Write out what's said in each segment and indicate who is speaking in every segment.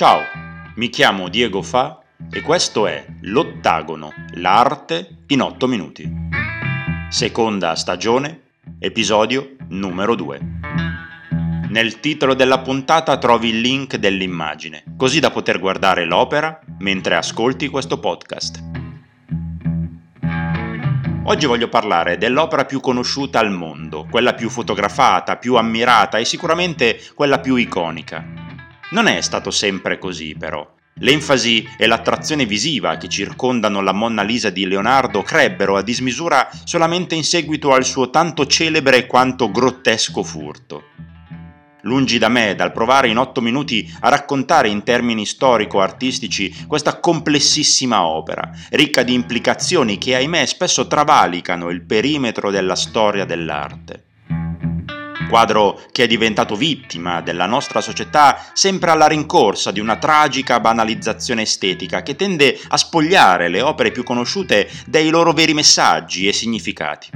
Speaker 1: Ciao, mi chiamo Diego Fa e questo è L'Ottagono, l'arte in 8 minuti. Seconda stagione, episodio numero 2. Nel titolo della puntata trovi il link dell'immagine, così da poter guardare l'opera mentre ascolti questo podcast. Oggi voglio parlare dell'opera più conosciuta al mondo, quella più fotografata, più ammirata e sicuramente quella più iconica. Non è stato sempre così, però. L'enfasi e l'attrazione visiva che circondano la Monna Lisa di Leonardo crebbero a dismisura solamente in seguito al suo tanto celebre quanto grottesco furto. Lungi da me dal provare in otto minuti a raccontare in termini storico-artistici questa complessissima opera, ricca di implicazioni che ahimè spesso travalicano il perimetro della storia dell'arte quadro che è diventato vittima della nostra società sempre alla rincorsa di una tragica banalizzazione estetica che tende a spogliare le opere più conosciute dei loro veri messaggi e significati.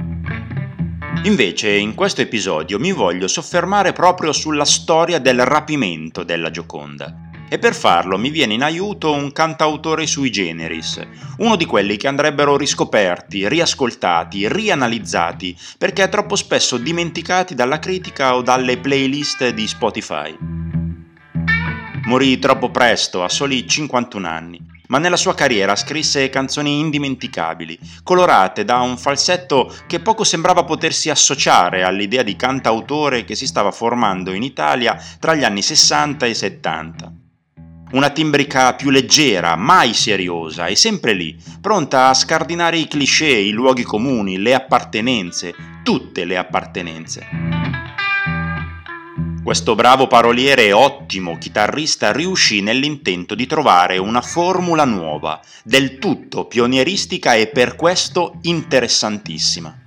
Speaker 1: Invece in questo episodio mi voglio soffermare proprio sulla storia del rapimento della Gioconda e per farlo mi viene in aiuto un cantautore sui generis, uno di quelli che andrebbero riscoperti, riascoltati, rianalizzati, perché troppo spesso dimenticati dalla critica o dalle playlist di Spotify. Morì troppo presto, a soli 51 anni, ma nella sua carriera scrisse canzoni indimenticabili, colorate da un falsetto che poco sembrava potersi associare all'idea di cantautore che si stava formando in Italia tra gli anni 60 e 70 una timbrica più leggera, mai seriosa e sempre lì, pronta a scardinare i cliché, i luoghi comuni, le appartenenze, tutte le appartenenze. Questo bravo paroliere e ottimo chitarrista riuscì nell'intento di trovare una formula nuova, del tutto pionieristica e per questo interessantissima.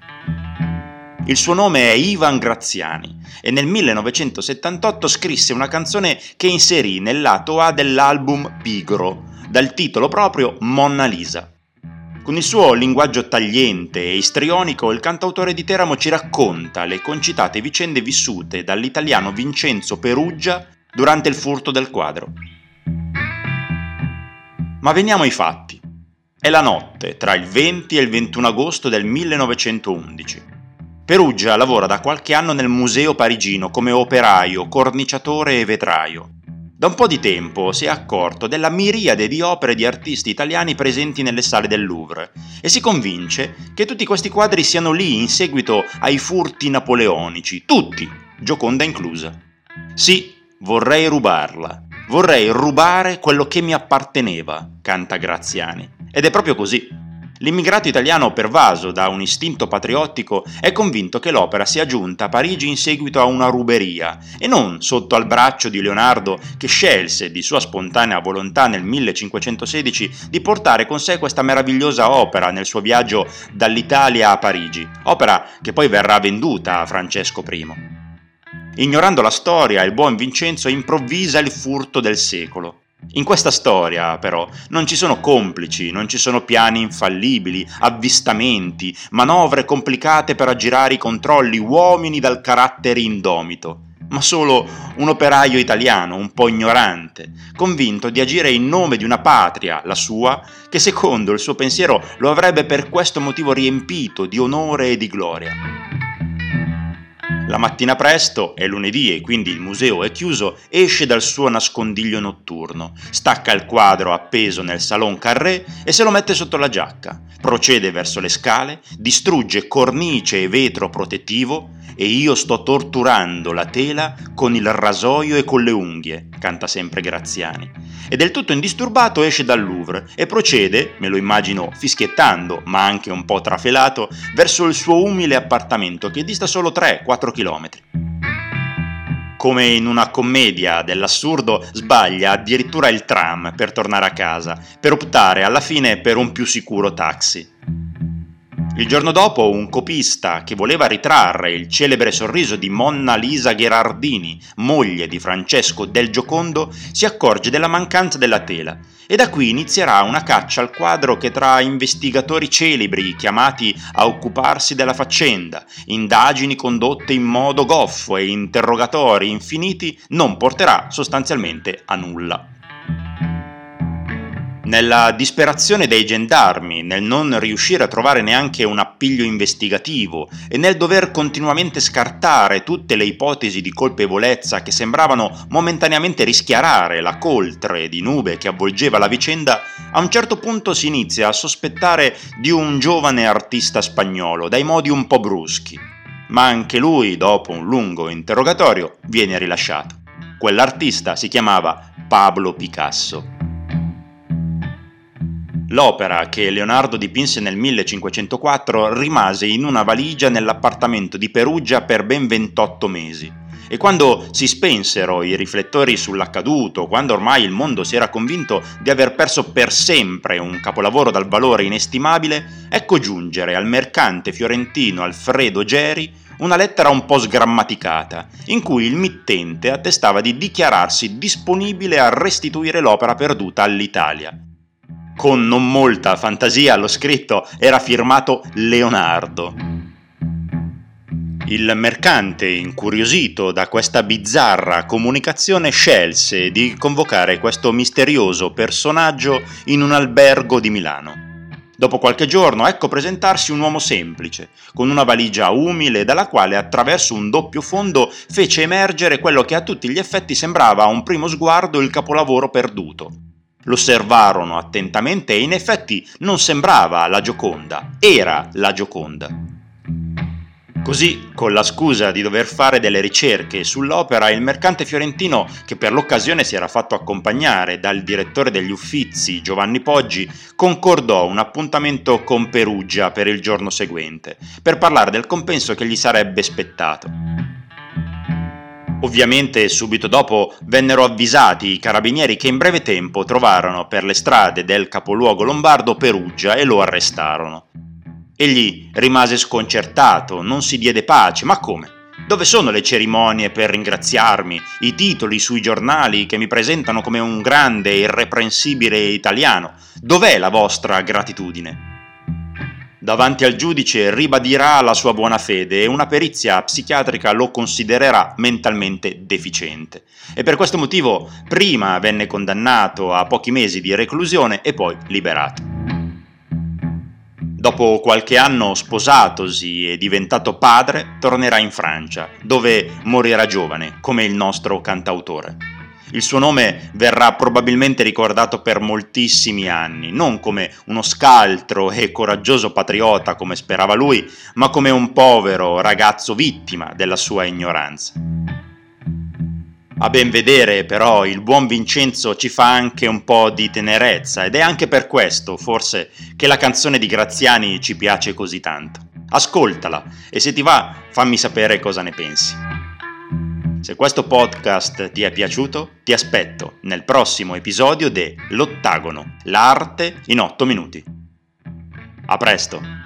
Speaker 1: Il suo nome è Ivan Graziani e nel 1978 scrisse una canzone che inserì nel lato A dell'album Pigro, dal titolo proprio Monna Lisa. Con il suo linguaggio tagliente e istrionico, il cantautore di Teramo ci racconta le concitate vicende vissute dall'italiano Vincenzo Peruggia durante il furto del quadro. Ma veniamo ai fatti. È la notte tra il 20 e il 21 agosto del 1911. Perugia lavora da qualche anno nel museo parigino come operaio, corniciatore e vetraio. Da un po' di tempo si è accorto della miriade di opere di artisti italiani presenti nelle sale del Louvre e si convince che tutti questi quadri siano lì in seguito ai furti napoleonici, tutti, Gioconda inclusa. Sì, vorrei rubarla. Vorrei rubare quello che mi apparteneva, canta Graziani. Ed è proprio così. L'immigrato italiano pervaso da un istinto patriottico è convinto che l'opera sia giunta a Parigi in seguito a una ruberia e non sotto al braccio di Leonardo che scelse di sua spontanea volontà nel 1516 di portare con sé questa meravigliosa opera nel suo viaggio dall'Italia a Parigi, opera che poi verrà venduta a Francesco I. Ignorando la storia, il buon Vincenzo improvvisa il furto del secolo. In questa storia, però, non ci sono complici, non ci sono piani infallibili, avvistamenti, manovre complicate per aggirare i controlli, uomini dal carattere indomito, ma solo un operaio italiano, un po' ignorante, convinto di agire in nome di una patria, la sua, che secondo il suo pensiero lo avrebbe per questo motivo riempito di onore e di gloria. La mattina presto, è lunedì e quindi il museo è chiuso, esce dal suo nascondiglio notturno, stacca il quadro appeso nel salon Carré e se lo mette sotto la giacca, procede verso le scale, distrugge cornice e vetro protettivo e io sto torturando la tela con il rasoio e con le unghie, canta sempre Graziani e del tutto indisturbato esce dal Louvre e procede, me lo immagino fischiettando, ma anche un po' trafelato, verso il suo umile appartamento che dista solo 3-4 chilometri. Come in una commedia dell'assurdo, sbaglia addirittura il tram per tornare a casa, per optare alla fine per un più sicuro taxi. Il giorno dopo un copista che voleva ritrarre il celebre sorriso di Monna Lisa Gherardini, moglie di Francesco del Giocondo, si accorge della mancanza della tela e da qui inizierà una caccia al quadro che tra investigatori celebri chiamati a occuparsi della faccenda, indagini condotte in modo goffo e interrogatori infiniti non porterà sostanzialmente a nulla. Nella disperazione dei gendarmi, nel non riuscire a trovare neanche un appiglio investigativo e nel dover continuamente scartare tutte le ipotesi di colpevolezza che sembravano momentaneamente rischiarare la coltre di nube che avvolgeva la vicenda, a un certo punto si inizia a sospettare di un giovane artista spagnolo, dai modi un po' bruschi. Ma anche lui, dopo un lungo interrogatorio, viene rilasciato. Quell'artista si chiamava Pablo Picasso. L'opera che Leonardo dipinse nel 1504 rimase in una valigia nell'appartamento di Perugia per ben 28 mesi. E quando si spensero i riflettori sull'accaduto, quando ormai il mondo si era convinto di aver perso per sempre un capolavoro dal valore inestimabile, ecco giungere al mercante fiorentino Alfredo Geri una lettera un po' sgrammaticata, in cui il mittente attestava di dichiararsi disponibile a restituire l'opera perduta all'Italia con non molta fantasia lo scritto era firmato Leonardo. Il mercante, incuriosito da questa bizzarra comunicazione, scelse di convocare questo misterioso personaggio in un albergo di Milano. Dopo qualche giorno ecco presentarsi un uomo semplice, con una valigia umile dalla quale attraverso un doppio fondo fece emergere quello che a tutti gli effetti sembrava a un primo sguardo il capolavoro perduto, lo osservarono attentamente e in effetti non sembrava la Gioconda, era la Gioconda. Così, con la scusa di dover fare delle ricerche sull'opera, il mercante fiorentino, che per l'occasione si era fatto accompagnare dal direttore degli Uffizi, Giovanni Poggi, concordò un appuntamento con Perugia per il giorno seguente, per parlare del compenso che gli sarebbe spettato. Ovviamente subito dopo vennero avvisati i carabinieri che in breve tempo trovarono per le strade del capoluogo lombardo Perugia e lo arrestarono. Egli rimase sconcertato, non si diede pace, ma come? Dove sono le cerimonie per ringraziarmi, i titoli sui giornali che mi presentano come un grande e irreprensibile italiano? Dov'è la vostra gratitudine? Davanti al giudice ribadirà la sua buona fede e una perizia psichiatrica lo considererà mentalmente deficiente. E per questo motivo prima venne condannato a pochi mesi di reclusione e poi liberato. Dopo qualche anno sposatosi e diventato padre, tornerà in Francia, dove morirà giovane, come il nostro cantautore. Il suo nome verrà probabilmente ricordato per moltissimi anni, non come uno scaltro e coraggioso patriota come sperava lui, ma come un povero ragazzo vittima della sua ignoranza. A ben vedere, però, il buon Vincenzo ci fa anche un po' di tenerezza ed è anche per questo, forse, che la canzone di Graziani ci piace così tanto. Ascoltala e se ti va fammi sapere cosa ne pensi. Se questo podcast ti è piaciuto, ti aspetto nel prossimo episodio de L'Ottagono, l'arte in 8 minuti. A presto!